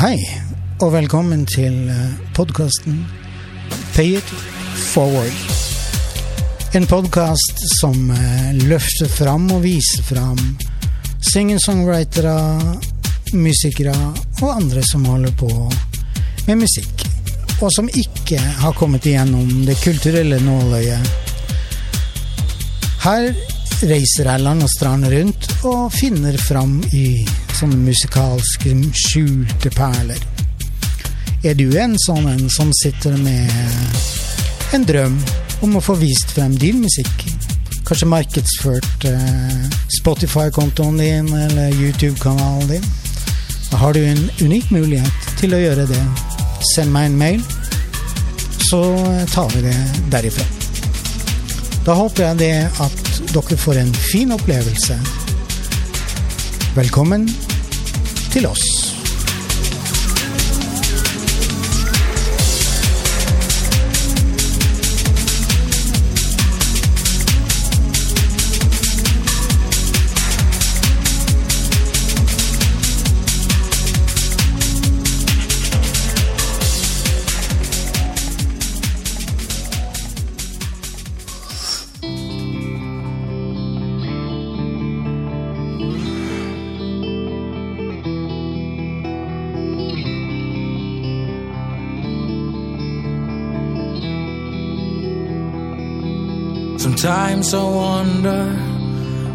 Hei, og velkommen til podkasten Pay it forward. En podkast som eh, løfter fram og viser fram singer-songwritere, musikere og andre som holder på med musikk, og som ikke har kommet igjennom det kulturelle nåløyet. Her reiser jeg land og strand rundt og finner fram i sånne musikalske skjulte perler. Er du en sånn en som sitter med en drøm om å få vist frem din musikk? Kanskje markedsført eh, Spotify-kontoen din eller YouTube-kanalen din? Da har du en unik mulighet til å gjøre det. Send meg en mail, så tar vi det derifra. Da håper jeg det at dere får en fin opplevelse. Velkommen til Sometimes I wonder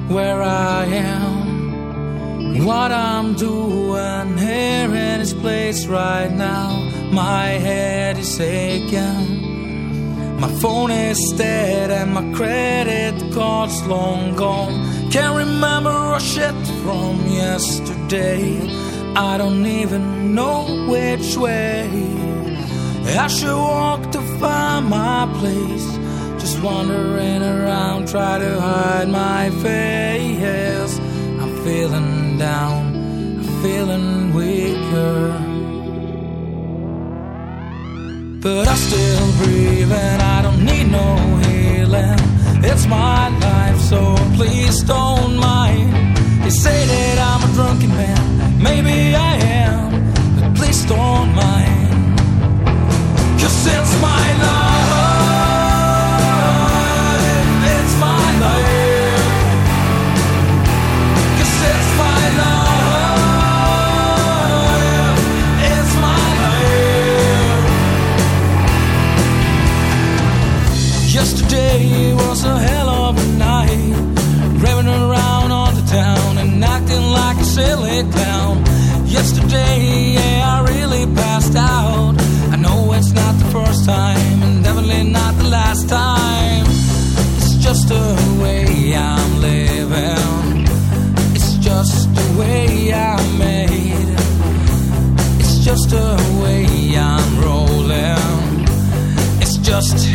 where I am, what I'm doing here in this place right now. My head is aching, my phone is dead, and my credit card's long gone. Can't remember a shit from yesterday. I don't even know which way I should walk to find my place. Just wandering around, try to hide my face. I'm feeling down, I'm feeling weaker. But I still breathe and I don't need no healing. It's my life, so please don't mind. They say that I'm a drunken man, maybe I am, but please don't mind. Cause it's my life. Was a hell of a night. Raving around on the town and acting like a silly clown. Yesterday, yeah, I really passed out. I know it's not the first time, and definitely not the last time. It's just the way I'm living. It's just the way I'm made. It's just the way I'm rolling. It's just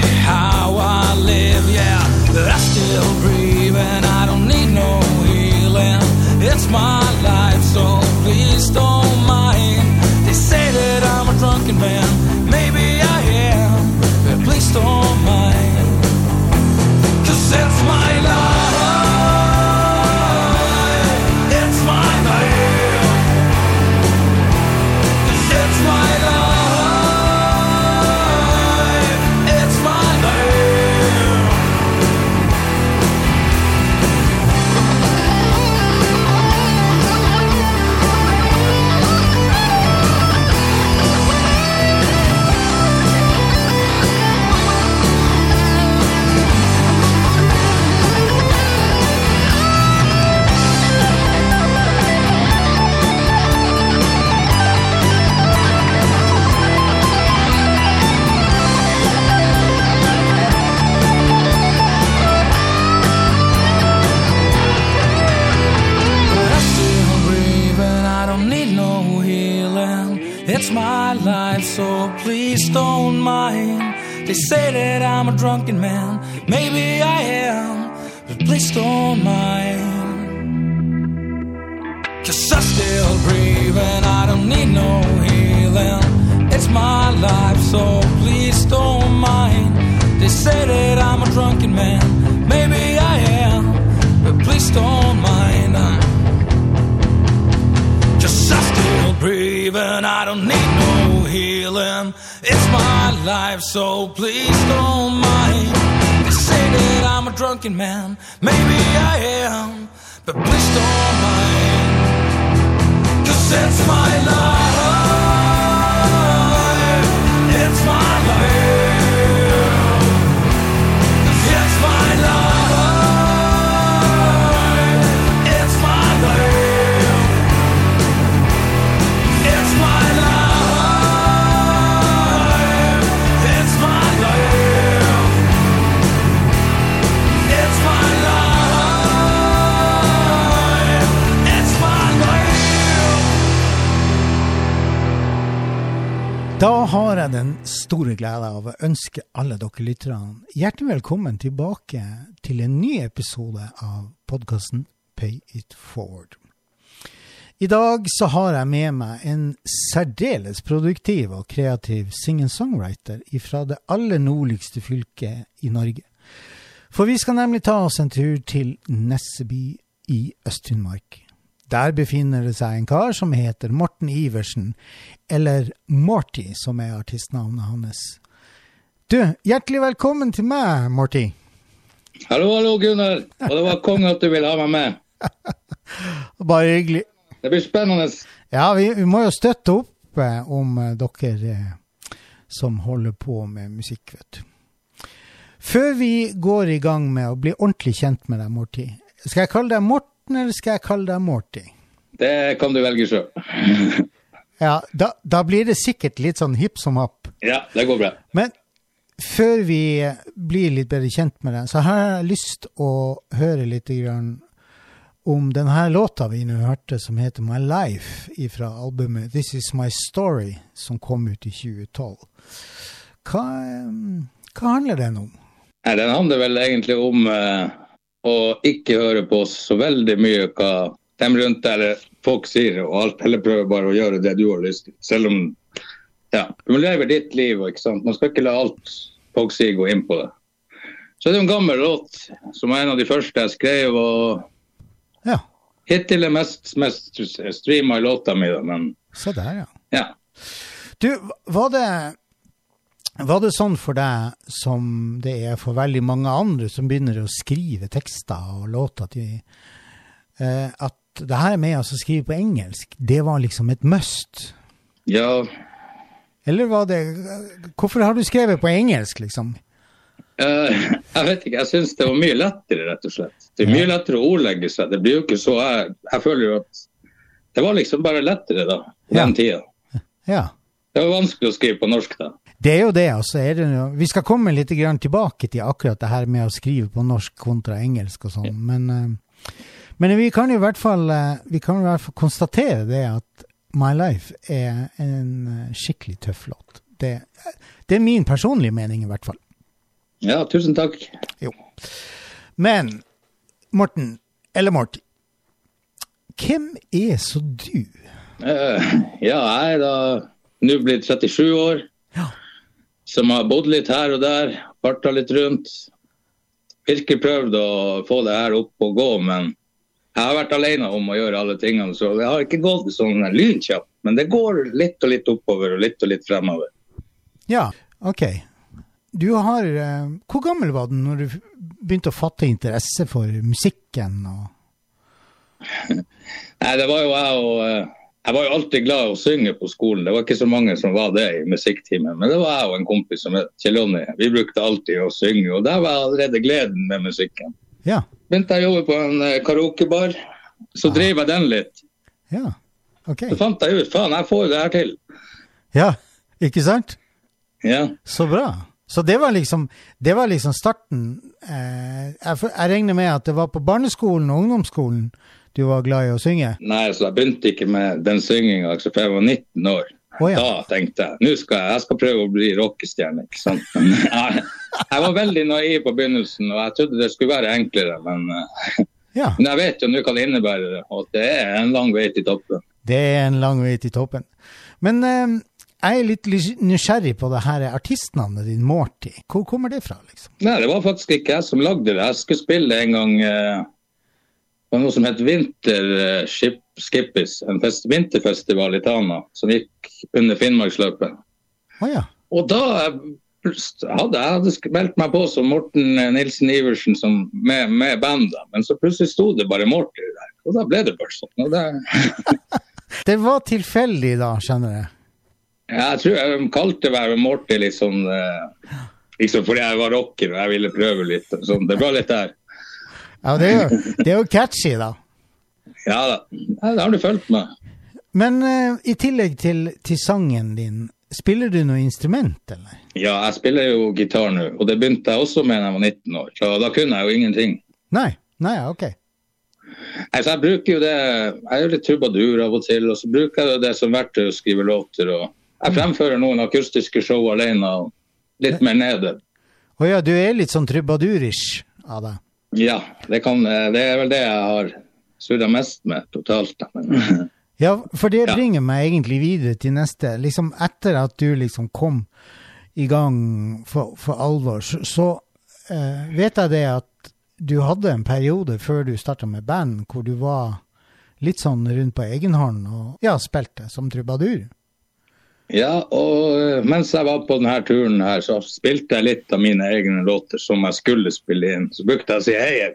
drunken man, life, so please don't mind. They say that I'm a drunken man. Maybe I am, but please don't mind. Cause it's my life. Da har jeg den store glede av å ønske alle dere lytterne hjertelig velkommen tilbake til en ny episode av podkasten Pay it forward. I dag så har jeg med meg en særdeles produktiv og kreativ singer-songwriter fra det aller nordligste fylket i Norge. For vi skal nemlig ta oss en tur til Nesseby i Øst-Finnmark. Der befinner det seg en kar som heter Morten Iversen, eller Morty, som er artistnavnet hans. Du, hjertelig velkommen til meg, Morty. Hallo, hallo, Gunnar. Og det var konge at du ville ha meg med. Bare hyggelig. Det blir spennende. Ja, vi, vi må jo støtte opp eh, om eh, dere eh, som holder på med musikk, vet du. Før vi går i gang med å bli ordentlig kjent med deg, Morty, skal jeg kalle deg Morten, eller skal jeg kalle deg Morty? Det kan du velge sjøl. Ja, da, da blir det sikkert litt sånn hipp som happ. Ja, det går bra. Men før vi blir litt bedre kjent med deg, så har jeg lyst å høre litt grann om denne låta vi nå hørte, som heter My Life, fra albumet This Is My Story, som kom ut i 2012. Hva, eh, hva handler den om? Den handler vel egentlig om eh, å ikke høre på så veldig mye hva de rundt der folk sier, og alt, heller prøve bare å gjøre det du har lyst til. Selv om ja, du må leve ditt liv, ikke sant. Man skal ikke la alt folk sier gå inn på det. Så det er en gammel låt som var en av de første jeg skrev, og Ja, hittil er mest, mest streama låta mi, men se der, ja. ja. Du, var det, var det sånn for deg som det er for veldig mange andre som begynner å skrive tekster og låter til eh, At det her med å skrive på engelsk, det var liksom et must? Ja, Eller var det Hvorfor har du skrevet på engelsk, liksom? Uh, jeg vet ikke, jeg syns det var mye lettere, rett og slett. Det er mye lettere å ordlegge seg. Det blir jo ikke så Jeg, jeg føler jo at det var liksom bare lettere da, på Ja. den tida. Ja. Det var vanskelig å skrive på norsk da. Det er jo det, altså. Er det jo, vi skal komme litt tilbake til akkurat det her med å skrive på norsk kontra engelsk og sånn, men, eh, men vi kan jo i hvert fall, eh, vi kan i hvert fall konstatere det at My Life er en eh, skikkelig tøff låt. Det, det er min personlige mening, i hvert fall. Ja, tusen takk. Jo. Men Morten, eller Morty, hvem er så du? Uh, ja, jeg er da nå blitt 37 år. Som har bodd litt her og der, farta litt rundt. Virkelig prøvd å få det her opp og gå, men jeg har vært alene om å gjøre alle tingene, så det har ikke gått sånn lynkjapt. Men det går litt og litt oppover og litt og litt fremover. Ja, ok. Du har eh, Hvor gammel var du når du begynte å fatte interesse for musikken? og Nei, det var jo jeg og eh, Jeg var jo alltid glad i å synge på skolen. Det var ikke så mange som var det i musikktimen. Men det var jeg og en kompis som het Kjell Jonny. Vi brukte alltid å synge, og der var allerede gleden med musikken. Ja. Begynte jeg å jobbe på en eh, karaokebar. Så driver jeg den litt. Ja. Ok. Så fant jeg ut faen, jeg får jo det her til. Ja, ikke sant? Ja. Så bra. Så det var liksom, det var liksom starten. Eh, jeg regner med at det var på barneskolen og ungdomsskolen du var glad i å synge? Nei, så jeg begynte ikke med den synginga altså, før jeg var 19 år. Oh, ja. Da tenkte jeg nå skal jeg, jeg skal prøve å bli rockestjerne. ikke sant? Men jeg, jeg var veldig naiv på begynnelsen, og jeg trodde det skulle være enklere. Men, eh, Ja. men jeg vet jo nå hva det innebærer, og det er en lang vei til toppen. Det er en lang vei til toppen. Men eh, jeg er litt nysgjerrig på det her artistnavnet din, Morty. Hvor kommer det fra, liksom? Nei, det var faktisk ikke jeg som lagde det. Jeg skulle spille en gang eh, Det var noe som het Vinter eh, Skippis, en fest, vinterfestival i Tana som gikk under Finnmarksløpet. Oh, ja. Og da hadde jeg hadde meldt meg på som Morten Nilsen Iversen som, med, med bandet, men så plutselig sto det bare Morty der. Og da ble det bare sånn. Det, Det var tilfeldig da, skjønner jeg. Ja, jeg tror jeg kalte meg Morty litt sånn eh, Liksom fordi jeg var rocker og jeg ville prøve litt. Sånn. Det var litt der. Ja, det er jo, det er jo catchy, da. Ja da. Det har du fulgt med. Men uh, i tillegg til, til sangen din, spiller du noe instrument, eller? Ja, jeg spiller jo gitar nå, og det begynte jeg også med da jeg var 19 år. Så da kunne jeg jo ingenting. Nei? Nei, ok. Altså, jeg bruker jo det Jeg gjør litt trubadur av og til, og så bruker jeg det som verktøy å skrive låter. og Jeg fremfører noen akustiske show alene, og litt mer nede. Å ja, du er litt sånn trubadurish av deg. Ja, det, kan, det er vel det jeg har surra mest med totalt. Men, Ja, for det Ja. bringer meg egentlig videre til neste. Liksom etter at du liksom kom i gang for, for alvor, så, så eh, vet jeg det at du hadde en periode før du starta med band, hvor du var litt sånn rundt på egen hånd og ja, spilte som trubadur. Ja, og eh, mens jeg var på denne turen her, så spilte jeg litt av mine egne låter som jeg skulle spille inn. Så brukte jeg å si hei,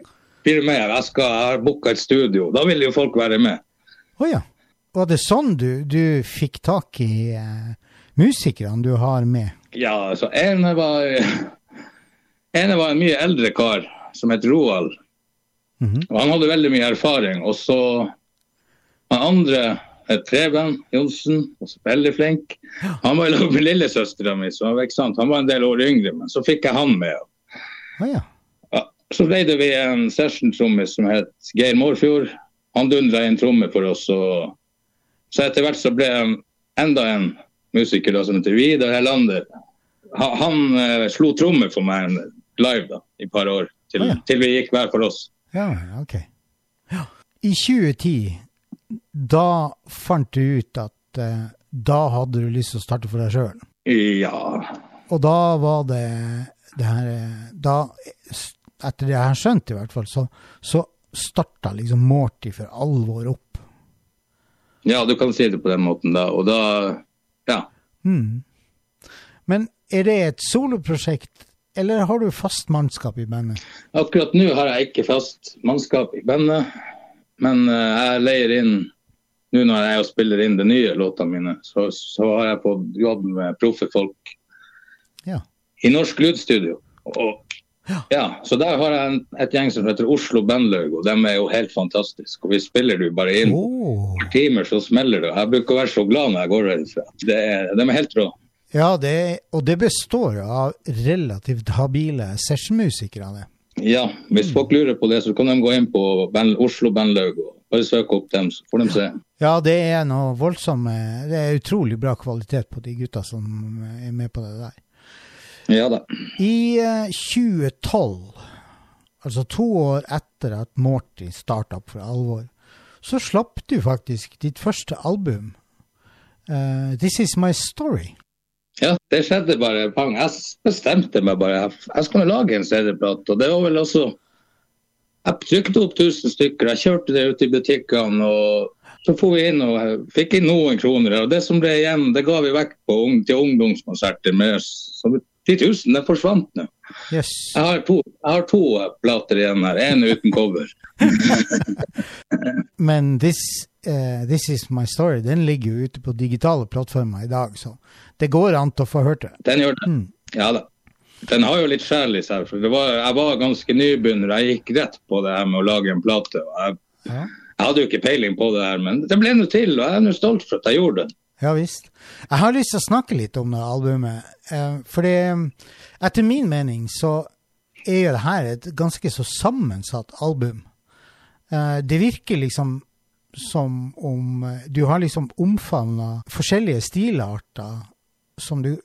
blir du med? Jeg, skal, jeg har booka et studio. Da vil jo folk være med. Å ja. Var det sånn du, du fikk tak i eh, musikerne du har med? Ja, så ene var ene var en mye eldre kar som het Roald. Mhm. Og han hadde veldig mye erfaring. Og så han andre Preben Johnsen, også veldig flink. Han var i lag med lillesøstera mi, så ikke sant? han var en del år yngre, men så fikk jeg han med. Å ja. Ja, så leide vi en session-trommis som het Geir Mårfjord. Han dundra inn trommer for oss. Og så etter hvert så ble han enda en musiker da, som heter Vidar Hellander. Han, han eh, slo trommer for meg live da, i et par år, til, Å ja. til vi gikk hver for oss. Ja, ok. Ja. I 2010, da fant du ut at eh, da hadde du lyst til å starte for deg sjøl. Ja. Og da var det det her Da, etter det jeg har skjønt i hvert fall, så, så starta liksom Morty for alvor opp. ja, du kan si det på den måten da. Og da Ja. Mm. Men er det et soloprosjekt, eller har du fast mannskap i bandet? Akkurat nå har jeg ikke fast mannskap i bandet, men eh, jeg leier inn nå når jeg er spiller inn de nye låtene mine, så, så har jeg fått jobb med proffe folk Ja. i Norsk Lydstudio. Og, Ja. ja, så der har jeg en, et gjeng som heter Oslo Bandlaug, og de er jo helt fantastiske. Og vi spiller du bare inn Oh. timer, så smeller det. Jeg bruker å være så glad når jeg går herfra. Er, de er helt rå. Ja, det, og det består av relativt habile sessionmusikere. det. Ja, hvis folk lurer på det, så kan de gå inn på band, Oslo Bandlaug og bare søke opp dem, så får de se. Ja, det er noe voldsomt. Det er utrolig bra kvalitet på de gutta som er med på det der. Ja da. I eh, 2012, altså to år etter at Morty starta opp for alvor, så slapp du faktisk ditt første album. uh, This Is My Story. Ja, det skjedde bare pang. Jeg bestemte meg bare. Jeg- skulle lage en CD-plate. Og det var vel også Jeg trykte opp 1000 stykker. Jeg kjørte det ut i butikkene. og Så får vi inn og fikk inn noen kroner. Og det som ble igjen, det ga vi vekk på, til ungdomskonserter. Med, så 10 000, det forsvant nå. Yes. Jeg har to, jeg har to eh, plater igjen her. En uten cover. Men this, uh, this Is My Story den ligger jo ute på digitale plattformer i dag, så det går an til å få hørt det. Den gjør det. Mm. Ja da. Den har jo litt sjel i seg. For det var, jeg var ganske nybegynner. Jeg gikk rett på det her med å lage en plate. og Jeg, Ja. Jeg hadde jo ikke peiling på det her, men det ble nå til. Og jeg er nå stolt for at jeg gjorde det. Ja visst. Jeg har lyst til å snakke litt om det albumet. Eh, for det, etter min mening så er jo det her et ganske så sammensatt album. Eh, det virker liksom som om eh, du har liksom omfavna forskjellige stilarter som du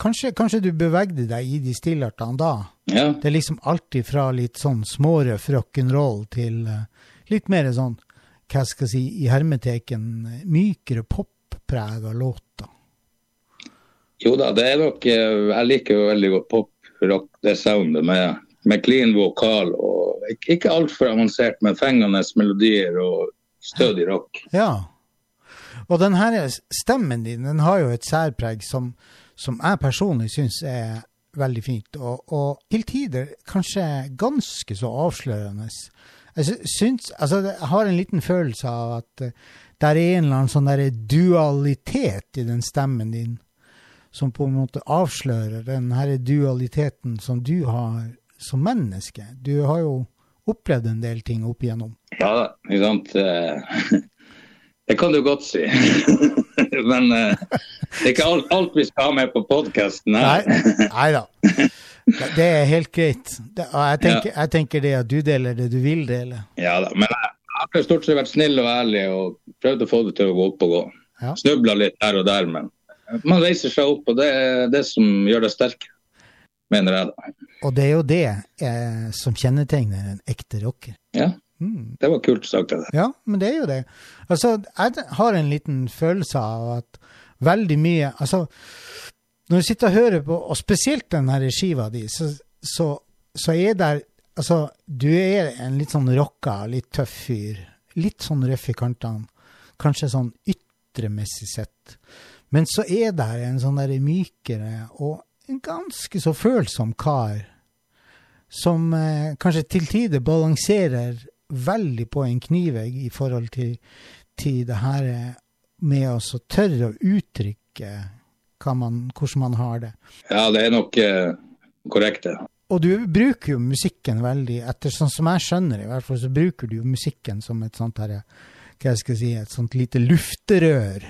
Kanskje, kanskje du bevegde deg i de stilartene da? Ja, Det er liksom alltid fra litt sånn smårøff rock'n'roll til eh, litt mer sånn, hva skal jeg si, i hermeteken, mykere popprega låter. jo da, det er nok eh, Jeg liker jo veldig godt pop, rock, det soundet med, med clean vokal og ikke altfor avansert, men fengende melodier og stødig rock. Ja. Og den her stemmen din den har jo et særpreg som, som jeg personlig syns er veldig fint, og, og, til tider kanskje ganske så avslørende. Jeg syns Altså, jeg har en liten følelse av at uh, det er en eller annen sånn derre dualitet i den stemmen din som på en måte avslører den herre dualiteten som du har som menneske. Du har jo opplevd en del ting opp igjennom. Ja da, ikke sant. Eh, det kan du godt si. Men uh, det er ikke alt, alt, vi skal ha med på podkasten her. Nei da. Det er helt greit. Jeg, tenker, jeg, tenker, det at du deler det du vil dele. Ja da. Men jeg, jeg har stort sett vært snill og ærlig og prøvd å få det til å gå opp og gå. Ja. Snubla litt her og der, men man reiser seg opp, og det er det som gjør deg sterk, mener jeg da. Og det er jo det eh, som kjennetegner en ekte rocker. Ja. Mm. Det var kult sagt Det. Ja, men det er jo det. Altså, jeg har en liten følelse av at veldig mye Altså, når du sitter og hører på, og spesielt den her skiva di, så, så, så er der Altså, du er en litt sånn rocka, litt tøff fyr. Litt sånn røff i kantene. Kanskje sånn ytremessig sett. Men så er det en sånn der mykere og en ganske så følsom kar som eh, kanskje til tider balanserer veldig på en knivegg i forhold til, til det her med å tørre å uttrykke man, hvordan man har det. Ja, det er nok eh, korrekt, det. Og du bruker jo musikken veldig, etter sånn som jeg skjønner i hvert fall, så bruker du jo musikken som et sånt her, hva jeg skal si, et sånt lite lufterør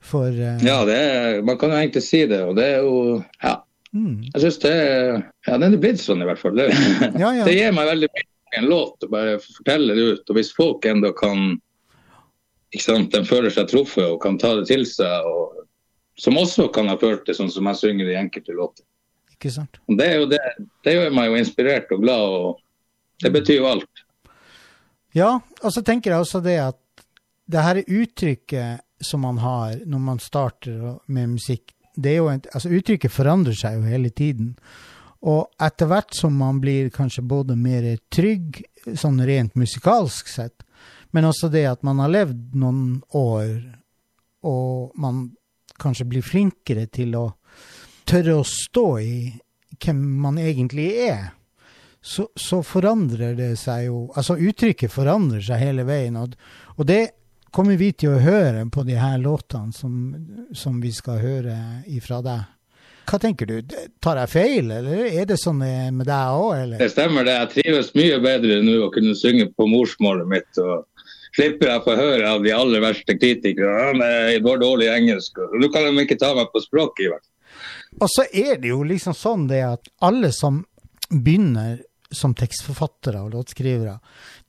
for eh... Ja, er, man kan jo egentlig si det. Og det er jo Ja. Mm. Jeg syns det er Ja, den er blitt sånn, i hvert fall. Det, ja, ja. det gir meg veldig mye en låt å bare fortelle det ut. Og hvis folk enda kan ikke sant, De føler seg truffet og kan ta det til seg. Og, som også kan ha følt det, sånn som jeg synger i enkelte låter. Ikke sant? Det, er jo det, det gjør meg jo inspirert og glad, og det betyr jo alt. Ja, og så tenker jeg også det at det her uttrykket som man har når man starter med musikk, det er jo en, altså uttrykket forandrer seg jo hele tiden. Og etter hvert som man blir kanskje både mer trygg, sånn rent musikalsk sett, men også det at man har levd noen år, og man kanskje blir flinkere til å tørre å stå i hvem man egentlig er, så, så forandrer det seg jo Altså uttrykket forandrer seg hele veien, og, og det kommer vi til å høre på de her låtene som, som vi skal høre ifra deg. Hva tenker du, tar jeg feil, eller er det sånn med deg òg? Det stemmer det, jeg trives mye bedre nå å kunne synge på morsmålet mitt. og slipper jeg å få høre av de aller verste kritikere. Han er var dårlig engelsk. Nå kan de ikke ta meg på språket, i hvert fall. Og så er det jo liksom sånn det at alle som begynner som tekstforfattere og låtskrivere,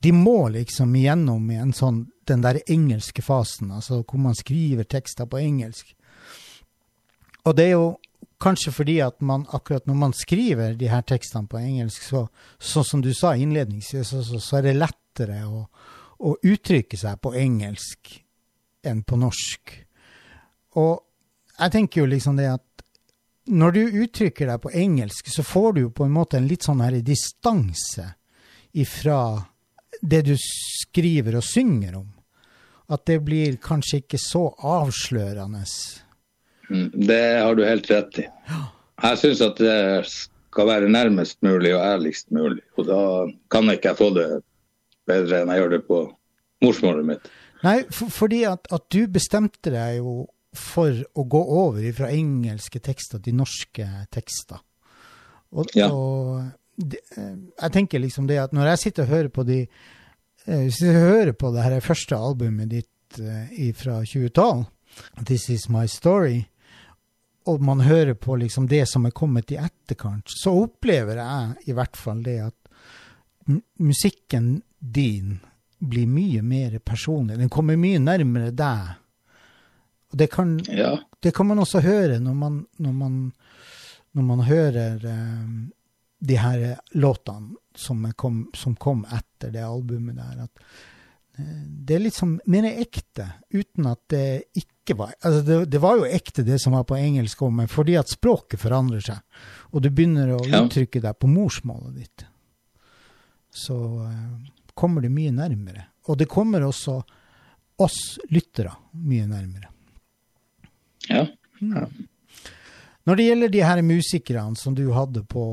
de må liksom igjennom i en sånn den der engelske fasen, altså hvor man skriver tekster på engelsk. Og det er jo kanskje fordi at man akkurat når man skriver de her tekstene på engelsk, så sånn som du sa innledningsvis, så, så, så, er det lettere å, å, uttrykke seg på engelsk enn på norsk. Og jeg tenker jo liksom det at når du uttrykker deg på engelsk, så får du jo på en måte en litt sånn her distanse ifra det du skriver og synger om. At det blir kanskje ikke så avslørende. Mm, det har du helt rett i. Jeg syns at det skal være nærmest mulig og ærligst mulig. Og da kan jeg ikke få det bedre enn jeg gjør det på morsmålet mitt. Nei, for, fordi at, at, du bestemte deg jo for å gå over fra engelske tekster til norske tekster. Og, ja. og det, eh, jeg tenker liksom det at når jeg sitter og hører på de Eh, hvis du hører på det her første albumet ditt uh, fra 2012, 'This Is My Story', og man hører på liksom det som er kommet i etterkant, så opplever jeg i hvert fall det at musikken din blir mye mer personlig. Den kommer mye nærmere deg. Og det kan, ja. det kan man også høre når man, når man, når man hører um, de her låtene som kom, som kom, etter det albumet der. At eh, det er litt sånn mer ekte, uten at det ikke var altså det, det, var jo ekte, det som var på engelsk òg, men fordi at språket forandrer seg, og du begynner å uttrykke deg på morsmålet ditt. så eh, kommer det mye nærmere. Og det kommer også oss lyttere mye nærmere. Ja. Når det gjelder de her musikerne som du hadde på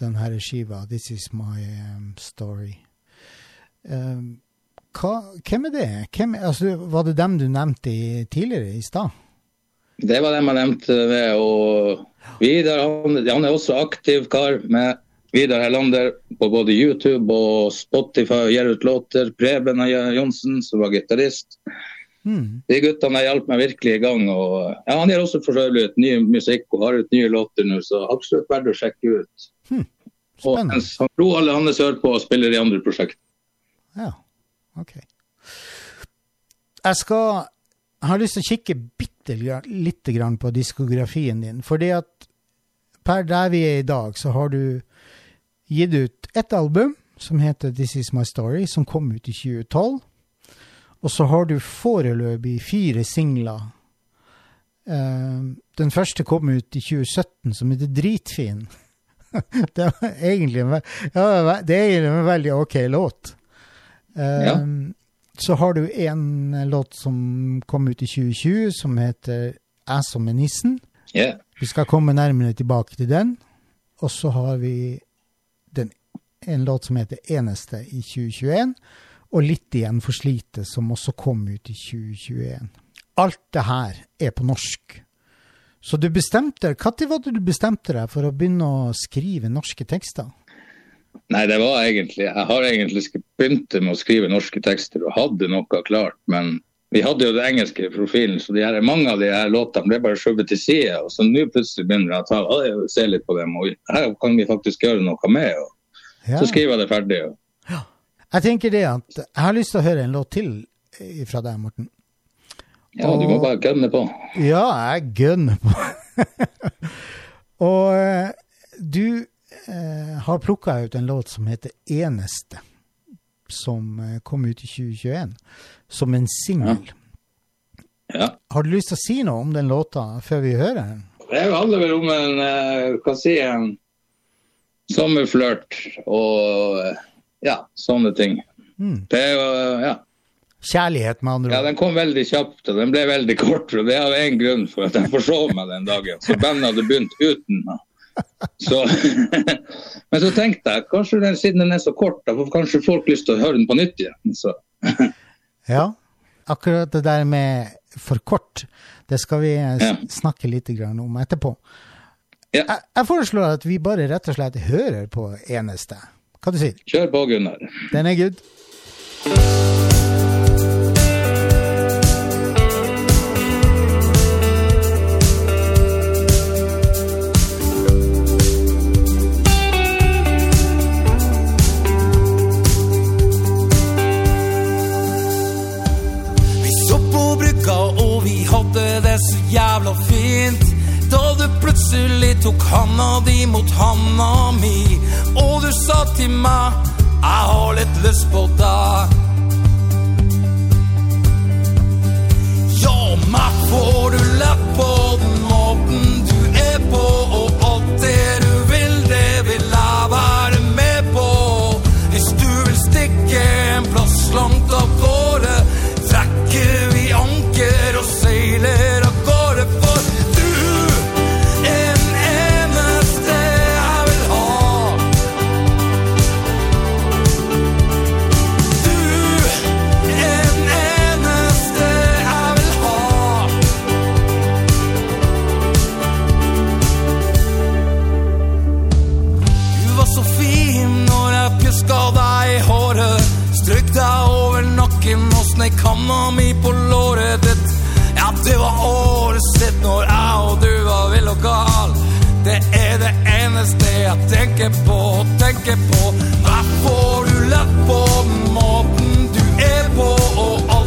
den her skiva, 'This Is My um, Story', um, hva, hvem er det? Hvem, altså, var det dem du nevnte i, tidligere i stad? Det var dem jeg nevnte ved. Og Vidar han, han er også aktiv kar med Vidar Hellander på både YouTube og Spotify og gir ut låter. Preben Johnsen, som var gitarist. Mm. De guttene hjalp meg virkelig i gang. og ja, Han gir også for ut ny musikk og har ut nye låter nå, så absolutt verdt å sjekke ut. Mm. Og mens han Roald Hannes hører på og spiller i andre prosjekter. Ja, ok. Jeg skal Jeg har lyst til å kikke bitte lite grann på diskografien din. Fordi at per der vi er i dag, så har du gitt ut ett album som heter This Is My Story, som kom ut i 2012. Og så har du foreløpig fire singler. Eh, den første kom ut i 2017, som heter Dritfin. det, var egentlig en, ja, det er egentlig en veldig ok låt. Eh, Ja. Så har du en låt som kom ut i 2020, som heter Jeg som er nissen. Yeah. Vi skal komme nærmere tilbake til den. Og så har vi en låt som heter Eneste i 2021, og Litt igjen for slite', som også kom ut i 2021. Alt det her er på norsk. Så du bestemte Når var det du bestemte deg for å begynne å skrive norske tekster? Nei, det var egentlig Jeg har egentlig begynt med å skrive norske tekster og hadde noe klart, men vi hadde jo det engelske profilen, så her, mange av de her låtene ble bare skjøvet til side. Og så nå plutselig begynner jeg å ta, se litt på dem, og her kan vi faktisk gjøre noe med. Og Ja. så skriver jeg det ferdig. Ja. Jeg tenker det at jeg har lyst til å høre en låt til eh, fra deg, Morten. ja, du må bare gønne på. Ja, jeg gønner på. og eh, du eh, har plukka ut en låt som heter 'Eneste', som eh, kom ut i 2021, som en singel. Ja. Har du lyst til å si noe om den låta før vi hører den? Det handler vel om en hva si, en sommerflørt og ja, sånne ting. Mm. Det er jo, ja. Kjærlighet, med andre ord. Ja, den kom veldig kjapt, og den ble veldig kort. og Det er av én grunn for at jeg forsov meg den dagen. Så bandet hadde begynt uten meg. Så, men så tenkte jeg kanskje den, siden den er så kort, da får kanskje folk lyst til å høre den på nytt igjen. Så Ja. Akkurat det der med for kort, det skal vi snakke litt om etterpå. Ja. Jeg, jeg foreslår at vi bare rett og slett hører på 'Eneste'. Hva du sier kjør på, Gunnar. Den er good. Vi så på brygga og vi hadde det så jævla fint Da du plutselig tok handa di mot handa mi Og du sa til meg Jeg har litt lyst på deg. Ja, meg får du lett på den måten du er på Og alt det du vil, det vil jeg være med på. Hvis du vil stikke en plass langt av så fin når jeg pjuska deg i håret. Strøk deg over nakken og snek handa mi på låret ditt. Ja, det var året sitt når jeg og du var vill og gal. Det er det eneste jeg tenker på, tenker på. Får du lett på måten du er på Og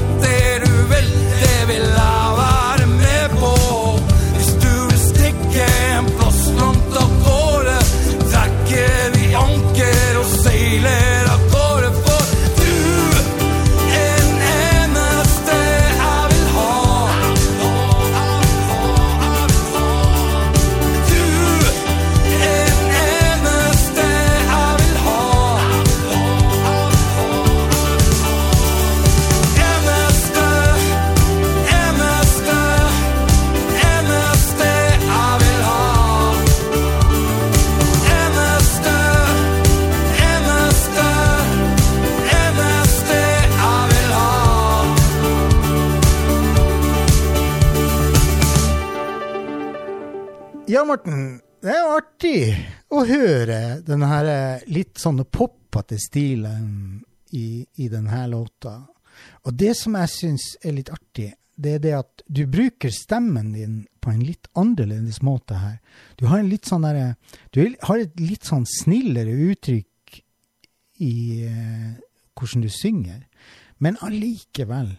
artig å høre den her eh, litt sånn poppete stilen i, i denne låta. Og det som jeg syns er litt artig, det er det at du bruker stemmen din på en litt annerledes måte her. Du har en litt sånn der, Du har et litt sånn snillere uttrykk i eh, hvordan du synger. Men allikevel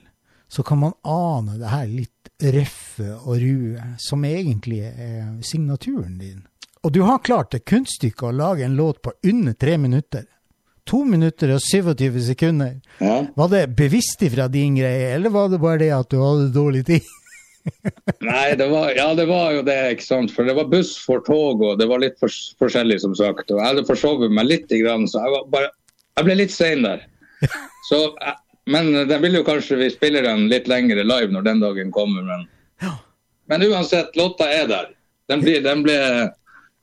så kan man ane det her litt røffe og rue, som egentlig er signaturen din. Og du har klart det kunststykket å lage en låt på under tre minutter. To minutter og 27 sekunder. Ja. Var det bevisst ifra din greie, eller var det bare det at du hadde dårlig tid? Nei, det var, ja, det var jo det, ikke sant. For det var buss for tog, og det var litt for, forskjellig, som sagt. Og jeg hadde forsovet meg litt, grann, så jeg, var bare, jeg ble litt sein der. Så jeg, men den vil jo kanskje vi spiller den litt lengre live når den dagen kommer. Men, Ja. men uansett, låta er der. Den blir, den ble,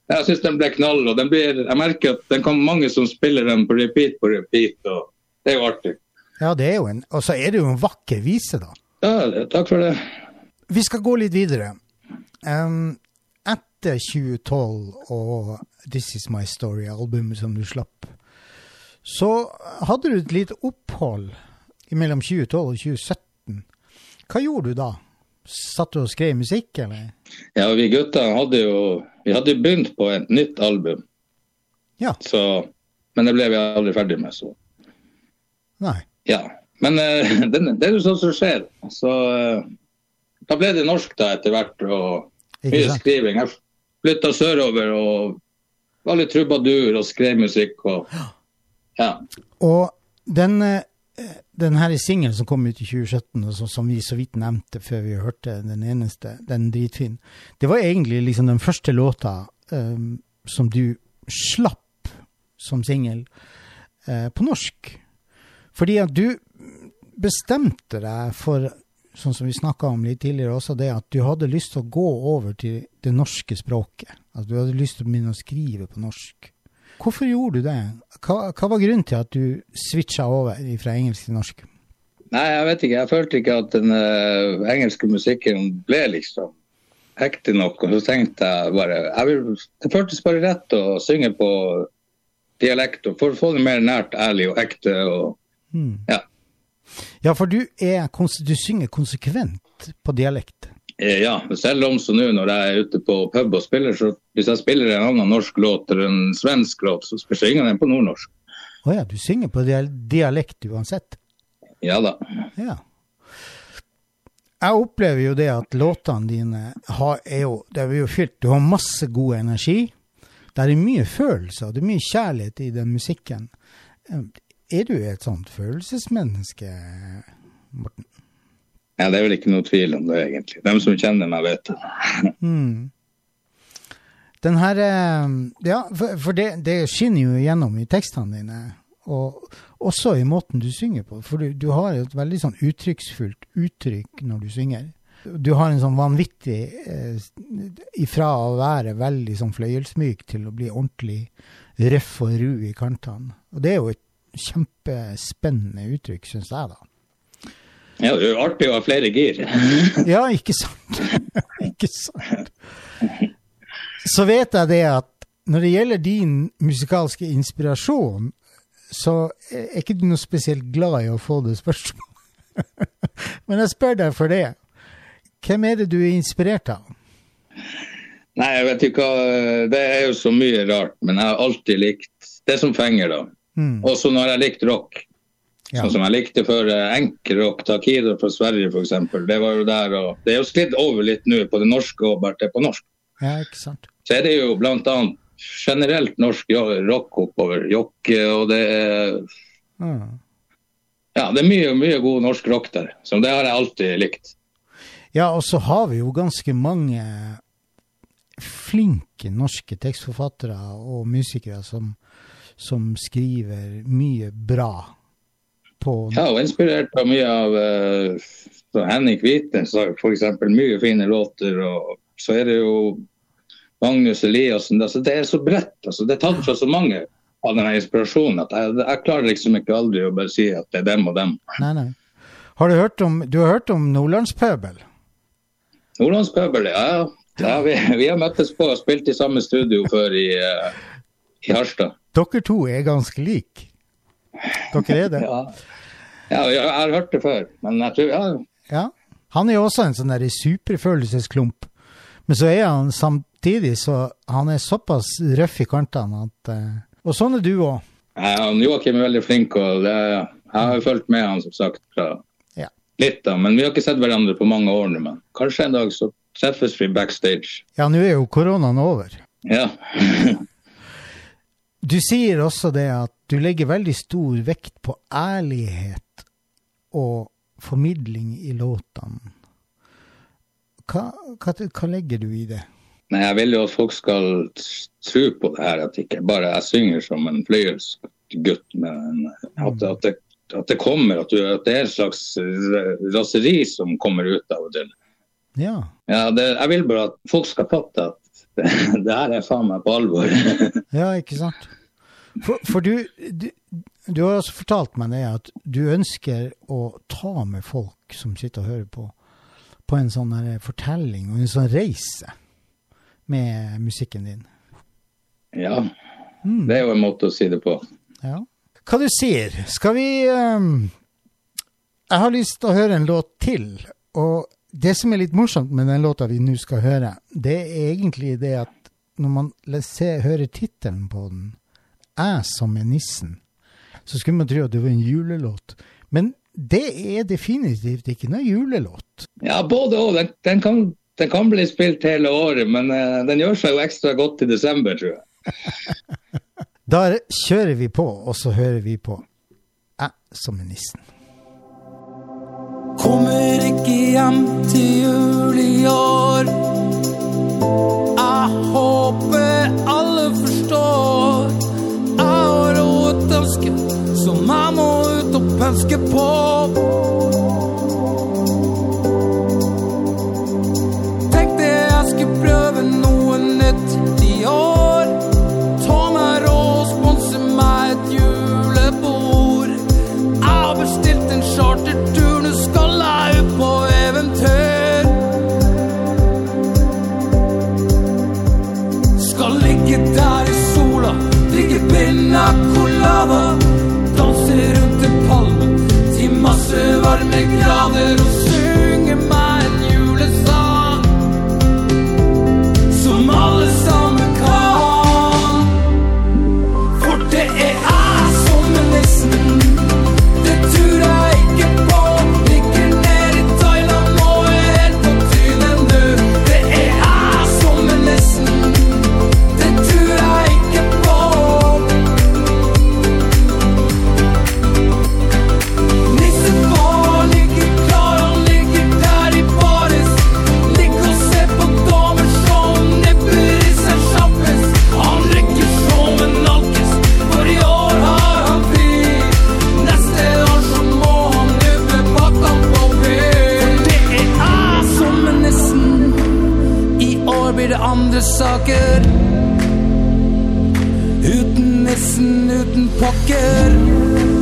jeg syns den ble knall. og den blir, Jeg merker at den kommer mange som spiller den på repeat på repeat. og Det er jo artig. Ja, det er jo en, og så er det jo en vakker vise, da. Ja, takk for det. Vi skal gå litt videre. Um, etter 2012 og This Is My Story-albumet som du slapp, så hadde du et lite opphold mellom 2012 og 2017. Hva gjorde du da? Satt du og skrev musikk, eller? Ja, vi gutta hadde jo vi hadde begynt på et nytt album, Ja. så, men det ble vi aldri ferdig med. så Nei. Ja. Men eh, det, det er jo sånn som skjer. Så eh, da ble det norsk da etter hvert, og mye skriving. Jeg flytta sørover og var litt trubadur og skrev musikk og Ja. Og den, eh, den her singelen som kom ut i 2017, og som, som vi så vidt nevnte før vi hørte den eneste, den dritfin, det var egentlig liksom den første låta um, som du slapp som singel uh, på norsk. Fordi at du bestemte deg for, sånn som vi snakka om litt tidligere også, det at du hadde lyst til å gå over til det norske språket. At du hadde lyst til å begynne å skrive på norsk. Hvorfor gjorde du det? Hva, hva var grunnen til at du switcha over fra engelsk til norsk? Nei, jeg vet ikke. Jeg følte ikke at den uh, engelske musikken ble liksom ekte nok. Og så tenkte jeg bare jeg vil, Det føltes bare rett å synge på dialekt for å få det mer nært, ærlig og ekte. og mm. ja. Ja, for du, er, du synger konsekvent på dialekt. Eh, Ja, selv om så nå når jeg er ute på pub og spiller, så hvis jeg spiller en annen norsk låt eller en svensk låt, så synger jeg den på nordnorsk. Å ja, du synger på dialekt uansett? Ja da. Ja. Jeg opplever jo det at låtene dine har, er jo, det er jo fylt Du har masse god energi. Det er mye følelser, det er mye kjærlighet i den musikken. Eh, Er du et sånt følelsesmenneske, Morten? Ja, Det er vel ikke noe tvil om det, egentlig. De som kjenner meg, vet det. Mm. Den her eh, Ja, for, det, det skinner jo igjennom i tekstene dine. Og også i måten du synger på. For du, du har et veldig sånn uttrykksfullt uttrykk når du synger. Du har en sånn vanvittig eh, Ifra å være veldig sånn fløyelsmyk til å bli ordentlig røff og ru i kantene. Og det er jo et kjempespennende uttrykk, syns jeg, da. Ja, det er jo artig å ha flere gir. Ja, ikke sant? ikke sant? Så vet jeg det at når det gjelder din musikalske inspirasjon, så er ikke du noe spesielt glad i å få det spørsmålet. Men jeg spør deg for det. Hvem er det du er inspirert av? Nei, jeg vet ikke hva Det er jo så mye rart, men jeg har alltid likt det som fenger, da. Mm. Også når jeg likte rock. Ja. Sånn som jeg likte før eh, enkelrock, Takido fra Sverige f.eks. Det var jo der, og det er jo sklidd over litt nå på det norske og bare til på norsk. ja, ikke sant? Så er det jo bl.a. generelt norsk rock oppover. Jokke, og det er Mm. Ja, det er mye, mye god norsk rock der. Så det har jeg alltid likt. Ja, og så har vi jo ganske mange flinke norske tekstforfattere og musikere som, som skriver mye bra på Ja, og inspirert av mye av uh, så Henning Kvitnes har f.eks. mye fine låter. Og så er det jo Magnus Eliassen. Altså, det er så bredt. Altså, det er tatt fra så mange av denne inspirasjonen at jeg, jeg klarer liksom ikke aldri å bare si at det er dem og dem. Nei, nei. Har du hørt om, du har hørt om Nordlandspøbel? Nordlandspøbel, ja. Ja, vi, vi har møttes på og spilt i samme studio før i, uh, i Harstad. Dere to er ganske like. Dere er det? Ja. ja, jeg har hørt det før, men jeg tror ja. ja. Han er jo også en sånn der superfølelsesklump. Men så er han samtidig så Han er såpass røff i kantene at uh, Og sånn er du òg. Ja, Joakim er veldig flink, og det, jeg har jo fulgt med han som sagt Ja. litt, da. Men vi har ikke sett hverandre på mange år nå. Men kanskje en dag så treffes vi backstage. Ja, nå er jo koronaen over. Ja. Du sier også det at du legger veldig stor vekt på ærlighet og formidling i låtene. Hva, hva, hva legger du i det? Nei, jeg vil jo at folk skal tro på det her, at ikke bare jeg synger som en fløyelsgutt, men at, at, det, at det kommer, at, du, at, det er en slags raseri som kommer ut av til. Ja. ja det, jeg vil bare at folk skal fatte at det, det her er faen meg på alvor. ja, ikke sant. For, for du, du, du, har også fortalt meg det at du ønsker å ta med folk som sitter og hører på, på en sånn fortelling og en sånn reise med musikken din. Ja, det er jo en måte å si det på. Ja. Hva du sier? Skal vi um, Jeg har lyst til å høre en låt til. Og det som er litt morsomt med den låta vi nå skal høre, det er egentlig det at når man ser, hører tittelen på den, 'Jeg som er nissen', så skulle man tro at det var en julelåt. Men det er definitivt ikke noe julelåt. Ja, både og. Den, den, kan, den, kan, bli spilt hele året, men uh, den gjør seg jo ekstra godt i desember, tror jeg. da kjører vi på, og så hører vi på 'Jeg som er nissen'. Kommer ikke hjem til jul i år. Jeg håper alle forstår. Jeg har et ønske som jeg må ut og pønske på. signale rosso blir andre saker. Uten nissen, uten pakker.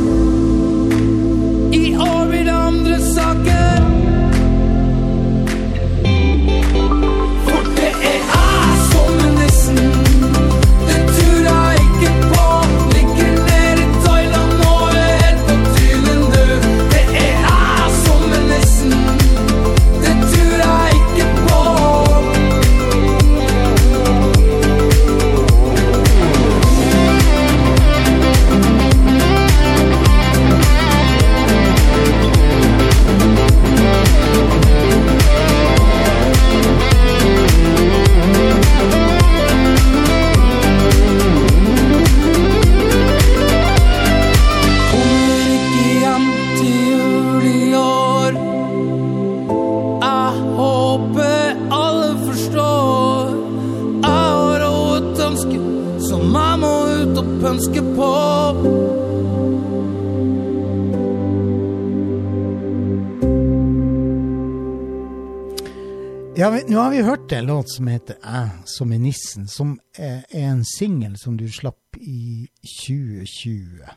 Nå har vi hørt en låt som heter 'Æ som er nissen', som er, en singel som du slapp i 2020.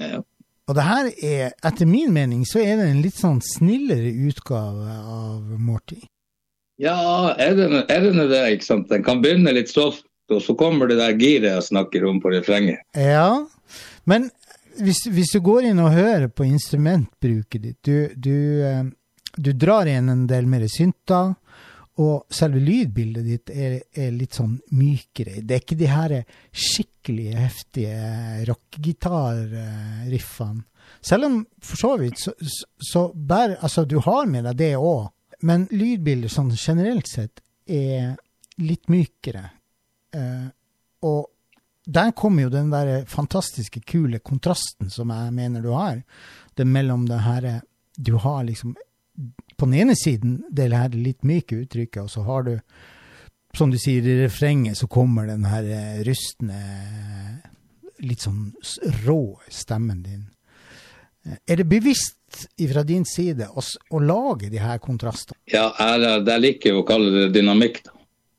Ja. Og det her er, etter min mening, så er det en litt sånn snillere utgave av Morty. Ja, er det er det nå det, ikke sant. Den kan begynne litt soft, og så kommer det der giret jeg snakker om på refrenget. Ja, men hvis, hvis du går inn og hører på instrumentbruket ditt, du, du, eh, du drar inn en del mer synter, og selve lydbildet ditt er, er litt sånn mykere. Det er ikke de her skikkelig heftige rockegitarriffene. Selv om for så vidt så, så, bærer Altså, du har med deg det òg, men lydbildet sånn generelt sett er litt mykere. Eh, og der kommer jo den der fantastiske, kule kontrasten som jeg mener du har. Det mellom det her Du har liksom På den ene siden det her litt myke uttrykket, og så har du, som du sier, i refrenget så kommer den her rystende, litt sånn rå stemmen din. Eh, Er det bevisst fra din side å, å lage de her kontrastene? Ja, jeg, jeg liker å kalle det dynamikk. da.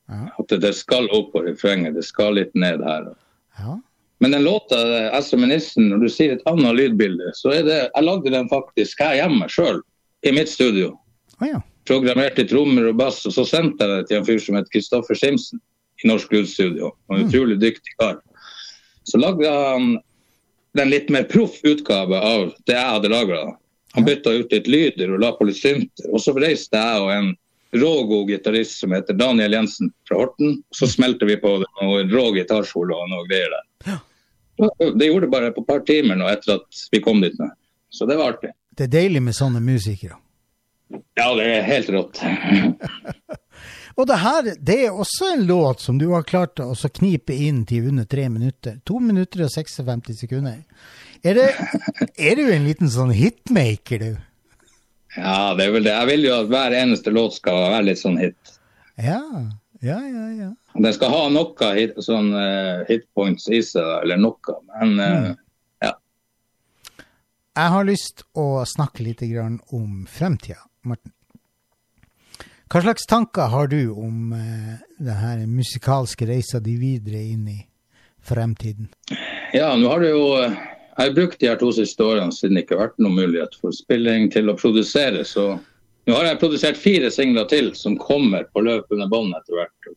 Ja. At det, skal opp på refrenget, det skal litt ned her. Ja. Men den låta, SMS-en, når du sier et annet lydbilde, så er det Jeg lagde den faktisk her hjemme sjøl, i mitt studio. Oh, ja. Programmerte trommer og bass, og så sendte jeg det til en fyr som het Kristoffer Simsen i Norsk Lydstudio. En utrolig dyktig kar. Så lagde han den litt mer proff utgave av det jeg hadde lagra. Han bytta ut litt lyder og la på litt synter. Og så reiste jeg og en rågod gitarist som heter Daniel Jensen fra Horten. Så smelte vi på det noe rå gitarsolo og noe greier der. Det gjorde det bare på et par timer nå etter at vi kom dit Med. Så det var artig. Det er deilig med sånne musikere. Ja, det er helt rått. Og det her, det er også en låt som du har klart å knipe inn til under tre minutter. To minutter og 56 sekunder. Er, det, er du en liten sånn hitmaker, du? Ja, det er vel det. Jeg vil jo at hver eneste låt skal være litt sånn hit. Ja, ja, ja. ja. Den skal ha noe hit, sånn uh, hitpoints i seg, eller noe. Men uh, ja. Jeg har lyst å snakke litt grann om fremtida, Morten. Hva slags tanker har du om eh, denne musikalske reisa di videre inn i fremtiden? ja, nå har det jo eh, Jeg har brukt de her to siste årene siden det ikke har vært noen mulighet for spilling til å produsere, så nå har jeg produsert fire singler til som kommer på løpende bånd etter hvert.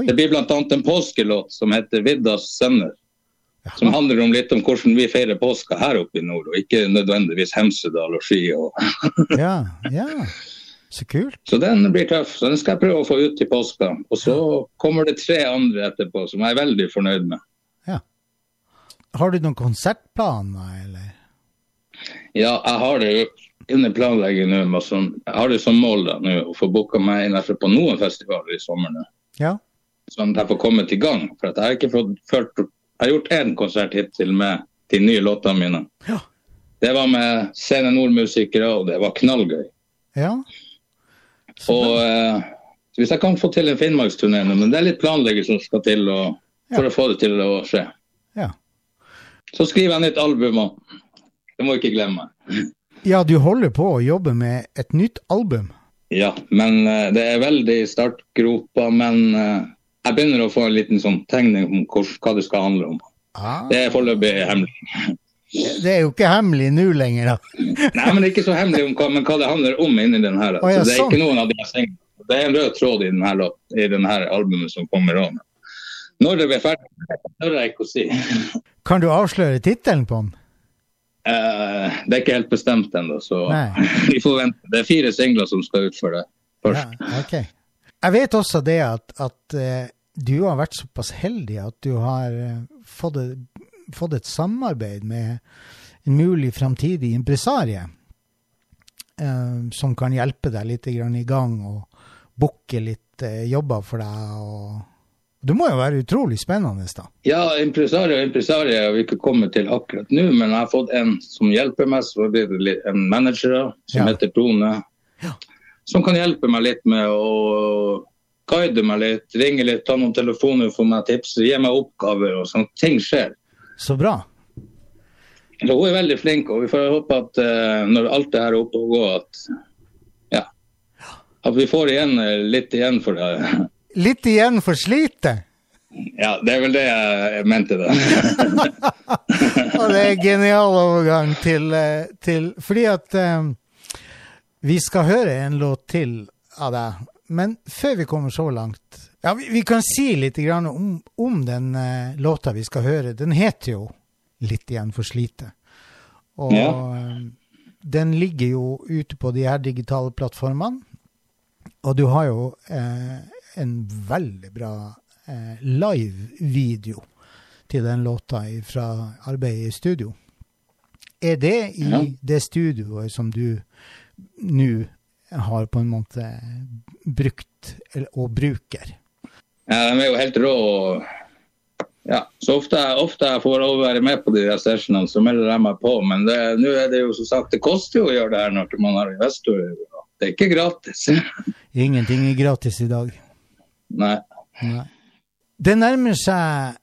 Oi. Det blir bl.a. en påskelåt som heter 'Viddas sønner'. Som handler om litt om hvordan vi feirer påska her oppe i nord, og ikke nødvendigvis Hemsedal og Ski. Og... Ja, ja. Så kult. Så den blir tøff. Så den skal jeg prøve å få ut til påska. Og så kommer det tre andre etterpå som jeg er veldig fornøyd med. Ja. Har du noen konsertplaner, eller? Ja, jeg har det jo under planlegging nå. sånn- Jeg har det som mål da nå å få booka meg inn på noen festivaler i sommer nå. Ja. Sånn at jeg får kommet i gang. For jeg har ikke fått ført Jeg har gjort én konsert hittil med de nye låtene mine. Ja. Det var med Scene Nord-musikere, og det var knallgøy. Ja. Og eh, hvis jeg kan få til en Finnmarksturné nå, men det er litt planlegging som skal til og, for Ja. å få det til å skje. Ja. Så skriver jeg nytt album òg. Det må jeg ikke glemme. ja, du holder på å jobbe med et nytt album. Ja, men eh, det er veldig startgropa. Men eh, jeg begynner å få en liten sånn tegning om hvor, hva det skal handle om. Ah, Det er foreløpig hemmelig. det er jo ikke hemmelig nå lenger, da. Nei, men det er ikke så hemmelig om hva, men hva det handler om inni den her. Oh, ja, det er sånn. ikke noen av de sengene. Det er en rød tråd i denne, låt- i denne albumet som kommer òg. Når det blir ferdig, tør jeg ikke å si. Kan du avsløre tittelen på den? Uh, det er ikke helt bestemt ennå, så vi får vente. Det er fire singler som skal ut for det først. Ja, ok. Jeg vet også det at, at eh, du har vært såpass heldig at du har eh, fått, fått et samarbeid med en mulig framtidig impresarie eh, som kan hjelpe deg litt i gang og booke litt eh, jobber for deg. Og... Det må jo være utrolig spennende, da. Ja, impresario og impresarie har vi ikke kommet til akkurat nå, men jeg har fått en som hjelper meg. Så blir det en manager som Ja. heter Tone, Ja. Som kan hjelpe meg litt med å guide meg litt, ringe litt, ta noen telefoner, få meg tips, gi meg oppgaver og sånn. Ting skjer. Så bra. Så hun er veldig flink, og vi får håpe at uh, når alt det her er oppe og går, at ja, at vi får igjen eh, litt igjen for det. Litt igjen for slitet. Ja, det er vel det jeg mente da. Og det er genial overgang til, eh, til Fordi at eh, vi skal høre en låt til av deg. men før vi kommer så langt Ja, vi, vi kan si litt grann om, om den eh, låta vi skal høre. Den heter jo 'Litt igjen for slite'. Og Ja. eh, den ligger jo ute på de her digitale plattformene. Og du har jo eh, en veldig bra eh, live-video til den låta fra arbeidet i studio. Er det i Ja. det studioet som du nå har på en måte brukt, og bruker? Ja, de er jo helt rå. Ja, så ofte, ofte jeg får å være med på de der sessionene, så melder jeg meg på. Men nå er det jo som sagt, det koster jo å gjøre det her når man har investorer. Det er ikke gratis. Ingenting er gratis i dag. Nei. Nei. Det nærmer seg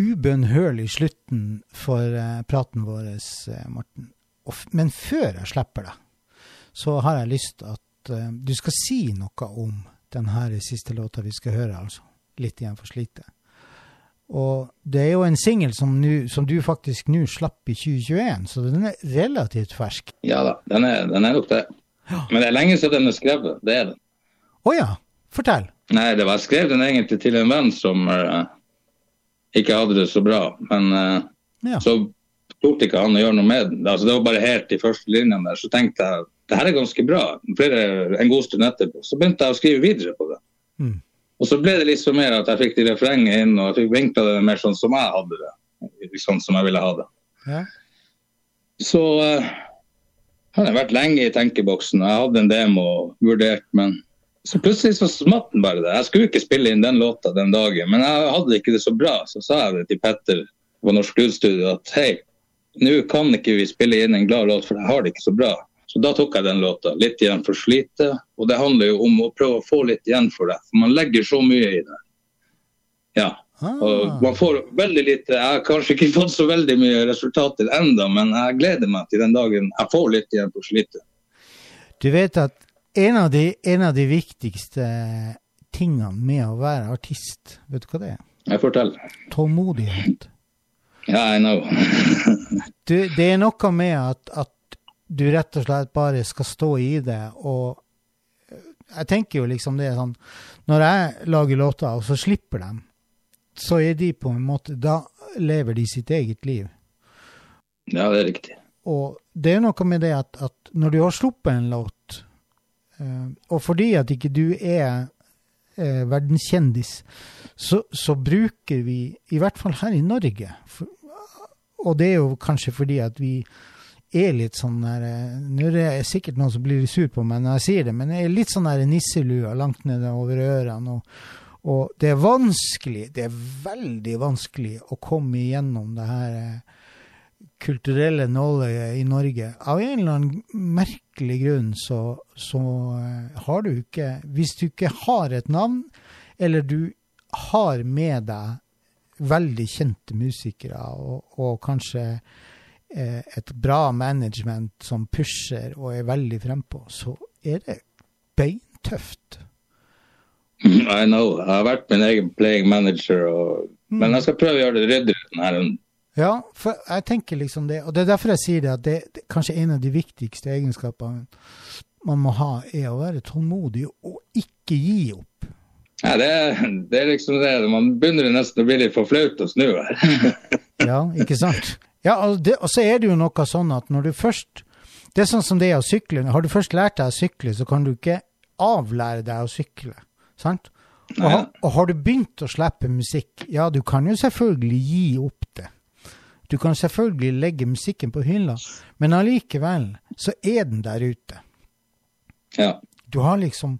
ubønnhørlig slutten for eh, praten vår, eh, Morten. Men før jeg slipper deg, så har jeg lyst til at uh, du skal si noe om den her siste låta vi skal høre, altså. Litt igjen for slite. Og det er jo en singel som, som du faktisk nå slapp i 2021, så den er relativt fersk. Ja da, den er, den er nok det. Men det er lenge siden den er skrevet. Det er den. Å ja, fortell. Nei, det var, jeg skrev den egentlig til en venn som uh, ikke hadde det så bra. Men uh, Ja. så torde ikke han å gjøre noe med den. Altså, det var bare helt i første linjen der. Så tenkte jeg det her er ganske bra. Flere, en god stund etterpå. Så begynte jeg å skrive videre på det. Mm. Og så ble det liksom mer at jeg fikk de refrengene inn, og jeg fikk vinkla det mer sånn som jeg hadde det. Sånn som jeg ville ha det. Ja. Så uh, har vært lenge i tenkeboksen. Jeg hadde en demo og vurdert, men så plutselig så smatt den bare det. Jeg skulle ikke spille inn den låta den dagen, men jeg hadde ikke det så bra. Så sa jeg det til Petter på Norsk Lydstudio at hei, nå kan ikke vi spille inn en glad låt, for jeg har det ikke så bra. Så da tok jeg den låta. Litt igjen for slite. Og det handler jo om å prøve å få litt igjen for det. For man legger så mye i det. Ja. Og Ah. man får veldig lite Jeg har kanskje ikke fått så veldig mye resultater enda, men jeg gleder meg til den dagen jeg får litt igjen for slitet. Du vet at en av, de, en av de viktigste tingene med å være artist, vet du hva det er? Jeg forteller. Tålmodighet. Ja, I know. Du, det er noe med at, at du rett og slett bare skal stå i det, og jeg tenker jo liksom det er sånn Når jeg lager låter, og så slipper dem, så er de på en måte Da lever de sitt eget liv. Ja, det er riktig. Og det er noe med det at, at når du har sluppet en låt, eh, og fordi at ikke du er eh, verdenskjendis, så, så bruker vi, i hvert fall her i Norge for, Og det er jo kanskje fordi at vi er litt sånn der eh, Nå er det sikkert noen som blir sur på meg når jeg sier det, men jeg er litt sånn der nisselua langt nede over ørene. og og det er vanskelig, det er veldig vanskelig å komme igjennom det her eh, kulturelle nåløyet i Norge. Av en eller annen merkelig grunn så, så eh, har du ikke Hvis du ikke har et navn, eller du har med deg veldig kjente musikere, og, og kanskje et bra management som pusher og er veldig frempå, så er det beintøft. I know. Jeg har vært min egen playing manager, og... men jeg skal prøve å gjøre det denne runden. Ja, for jeg tenker liksom det, og det er derfor jeg sier det, at det, det kanskje en av de viktigste egenskapene man må ha, er å være tålmodig og ikke gi opp. Ja, det, det er liksom det. Man begynner nesten å bli litt for flaut å snu her. Ja, ikke sant? Ja, og, det, og så er det jo noe sånn at når du først Det er sånn som det er å sykle. Har du først lært deg å sykle, så kan du ikke avlære deg å sykle. Sant? Og, og har du begynt å slippe musikk, ja, du kan jo selvfølgelig gi opp det. Du kan selvfølgelig legge musikken på hylla, men allikevel så er den der ute. Ja. Du har liksom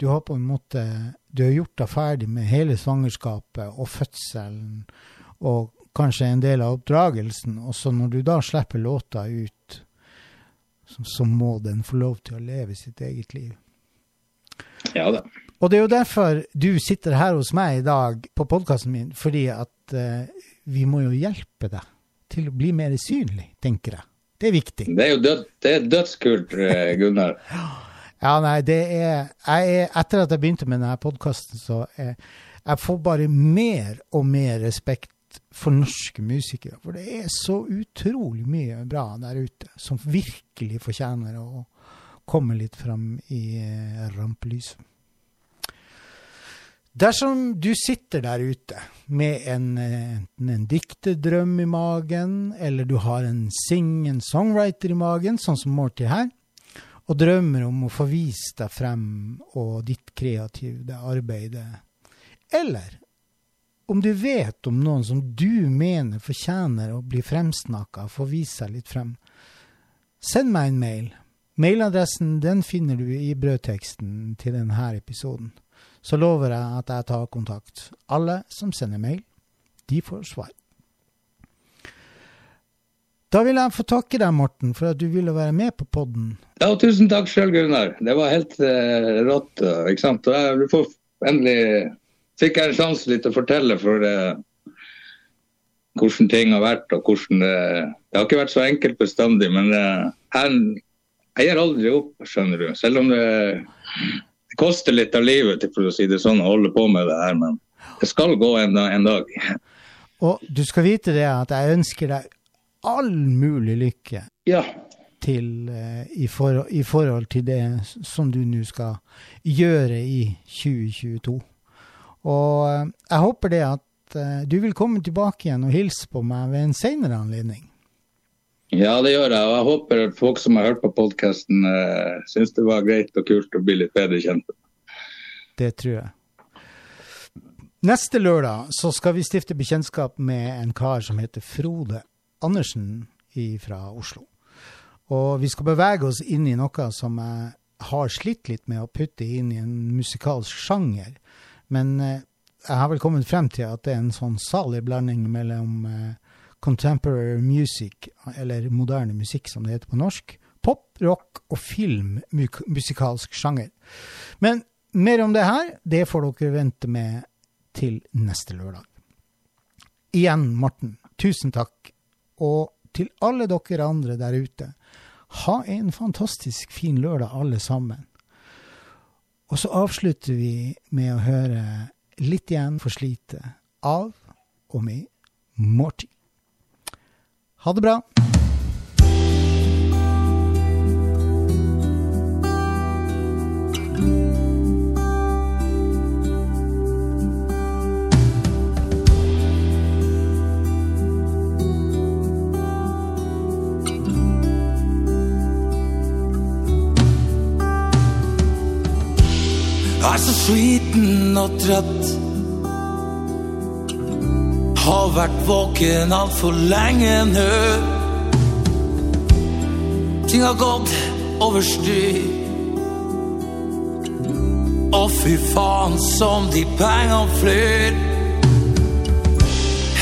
Du har på en måte Du har gjort deg ferdig med hele svangerskapet og fødselen og kanskje en del av oppdragelsen, og så når du da slipper låta ut, så, så må den få lov til å leve sitt eget liv. ja da. Og det er jo derfor du sitter her hos meg i dag på podkasten min, fordi at eh, vi må jo hjelpe deg til å bli mer synlig, tenker jeg. Det er viktig. Det er jo død, det er dødskult, eh, Gunnar. Ja, nei, det er, jeg er Etter at jeg begynte med denne podkasten, så er, jeg får bare mer og mer respekt for norske musikere. For det er så utrolig mye bra der ute som virkelig fortjener å komme litt fram i eh, rampelyset. Dersom du sitter der ute med en, enten en dikterdrøm i magen, eller du har en sing, en songwriter i magen, sånn som Morty her, og drømmer om å få vist deg frem og ditt kreative arbeid, eller om du vet om noen som du mener fortjener å bli fremsnakka, få vise seg litt frem, send meg en mail. Mailadressen den finner du i brødteksten til denne episoden så lover jeg at jeg tar kontakt. Alle som sender mail, de får svar. Da vil jeg få takke deg, Morten, for at du ville være med på podden. Ja, tusen takk sjøl, Gunnar. Det var helt uh, rått. ikke sant? Du får endelig fikk jeg en sjanse litt å fortelle for uh, hvordan ting har vært, og hvordan det Det har ikke vært så enkelt bestandig, men uh, jeg, jeg gir aldri opp, skjønner du. Selv om det det koster litt av livet for å si det sånn, å holde på med det her, men det skal gå en, en dag. Og du skal vite det at jeg ønsker deg all mulig lykke ja. til, uh, i, for, i, forhold til det som du nå skal gjøre i 2022. Og uh, jeg håper det at uh, du vil komme tilbake igjen og hilse på meg ved en senere anledning. Ja, det gjør jeg. Og jeg håper at folk som har hørt på podkasten, uh, syns det var greit og kult å bli litt bedre kjent. Det tror jeg. Neste lørdag så skal vi stifte bekjentskap med en kar som heter Frode Andersen fra Oslo. Og vi skal bevege oss inn i noe som jeg har slitt litt med å putte inn i en musikalsk sjanger. Men uh, jeg har vel kommet frem til at det er en sånn salig blanding mellom uh, contemporary music, eller moderne musikk som det heter på norsk, pop, rock og film, musikalsk sjanger. Men mer om det her, det får dere vente med til neste lørdag. Igjen, Morten, tusen takk. Og til alle dere andre der ute, ha en fantastisk fin lørdag, alle sammen. Og så avslutter vi med å høre litt igjen for slite av og med Morty. Ha det bra. Er så sliten og trøtt har vært våken altfor lenge nå. Ting har gått over styr. Å, fy faen, som de pengene flyr.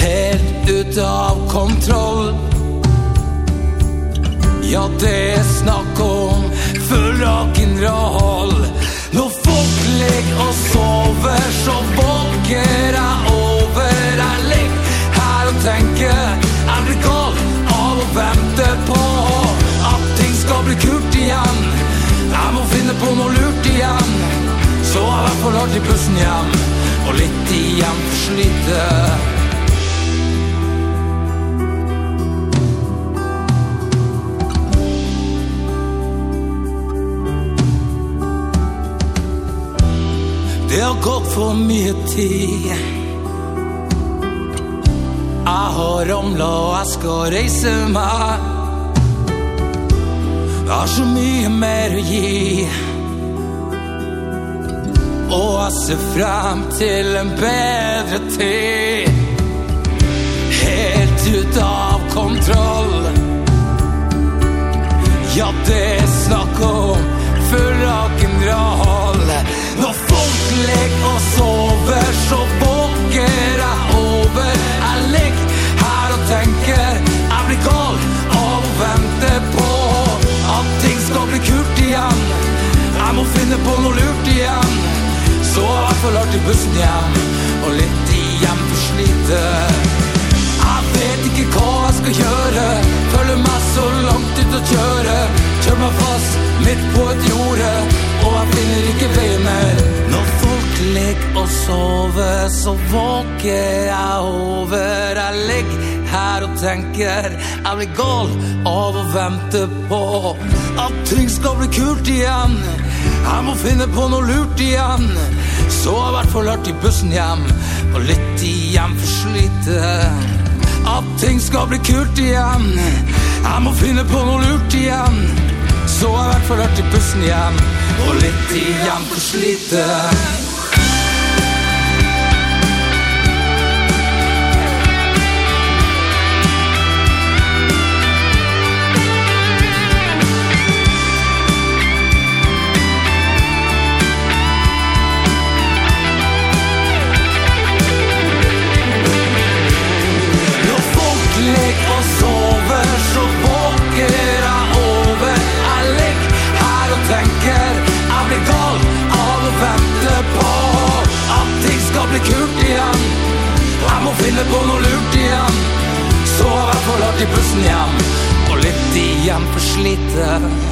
Helt ute av kontroll. Ja, det er snakk om full rock'n'roll. Ligger og sover, så våker jeg over. Jeg ligger og tenker Jeg blir gal av å vente på at ting skal bli kult igjen. Jeg må finne på noe lurt igjen. Så jeg i hvert fall har til hjem, og litt igjen for. Det har gått for mye tid. Jeg har ramla, og jeg skal reise meg. Jeg har så mye mer å gi. Og jeg ser frem til en bedre tid. Helt ut av kontroll. Ja, det er snakk om full rock'n'roll. Når og sover, så våker jeg over. Jeg ligger tenker jeg blir gal av å på at skal bli kult igjen. Jeg må finne på noe lurt igjen. Så jeg til bussen hjem, og litt igjen for. Jeg vet ikke hva jeg skal gjøre, føler meg så langt ut å kjøre. Kjør meg fast midt på et jorde, og jeg finner ikke veien mer. Nå folk Ligg og sove, så våker jeg over. Jeg ligger her og tenker jeg blir gal av å vente på at ting skal bli kult igjen. Jeg må finne på noe lurt igjen. Så jeg i hvert fall hørt i bussen hjem, og litt igjen for slite. At ting skal bli kult igjen. Jeg må finne på noe lurt igjen. Så jeg i hvert fall hørt i bussen hjem, og litt igjen for slite. bli kult igjen. Jeg må finne på noe lurt igjen. Så i hvert fall alt i bussen hjem. Og litt igjen for slitet.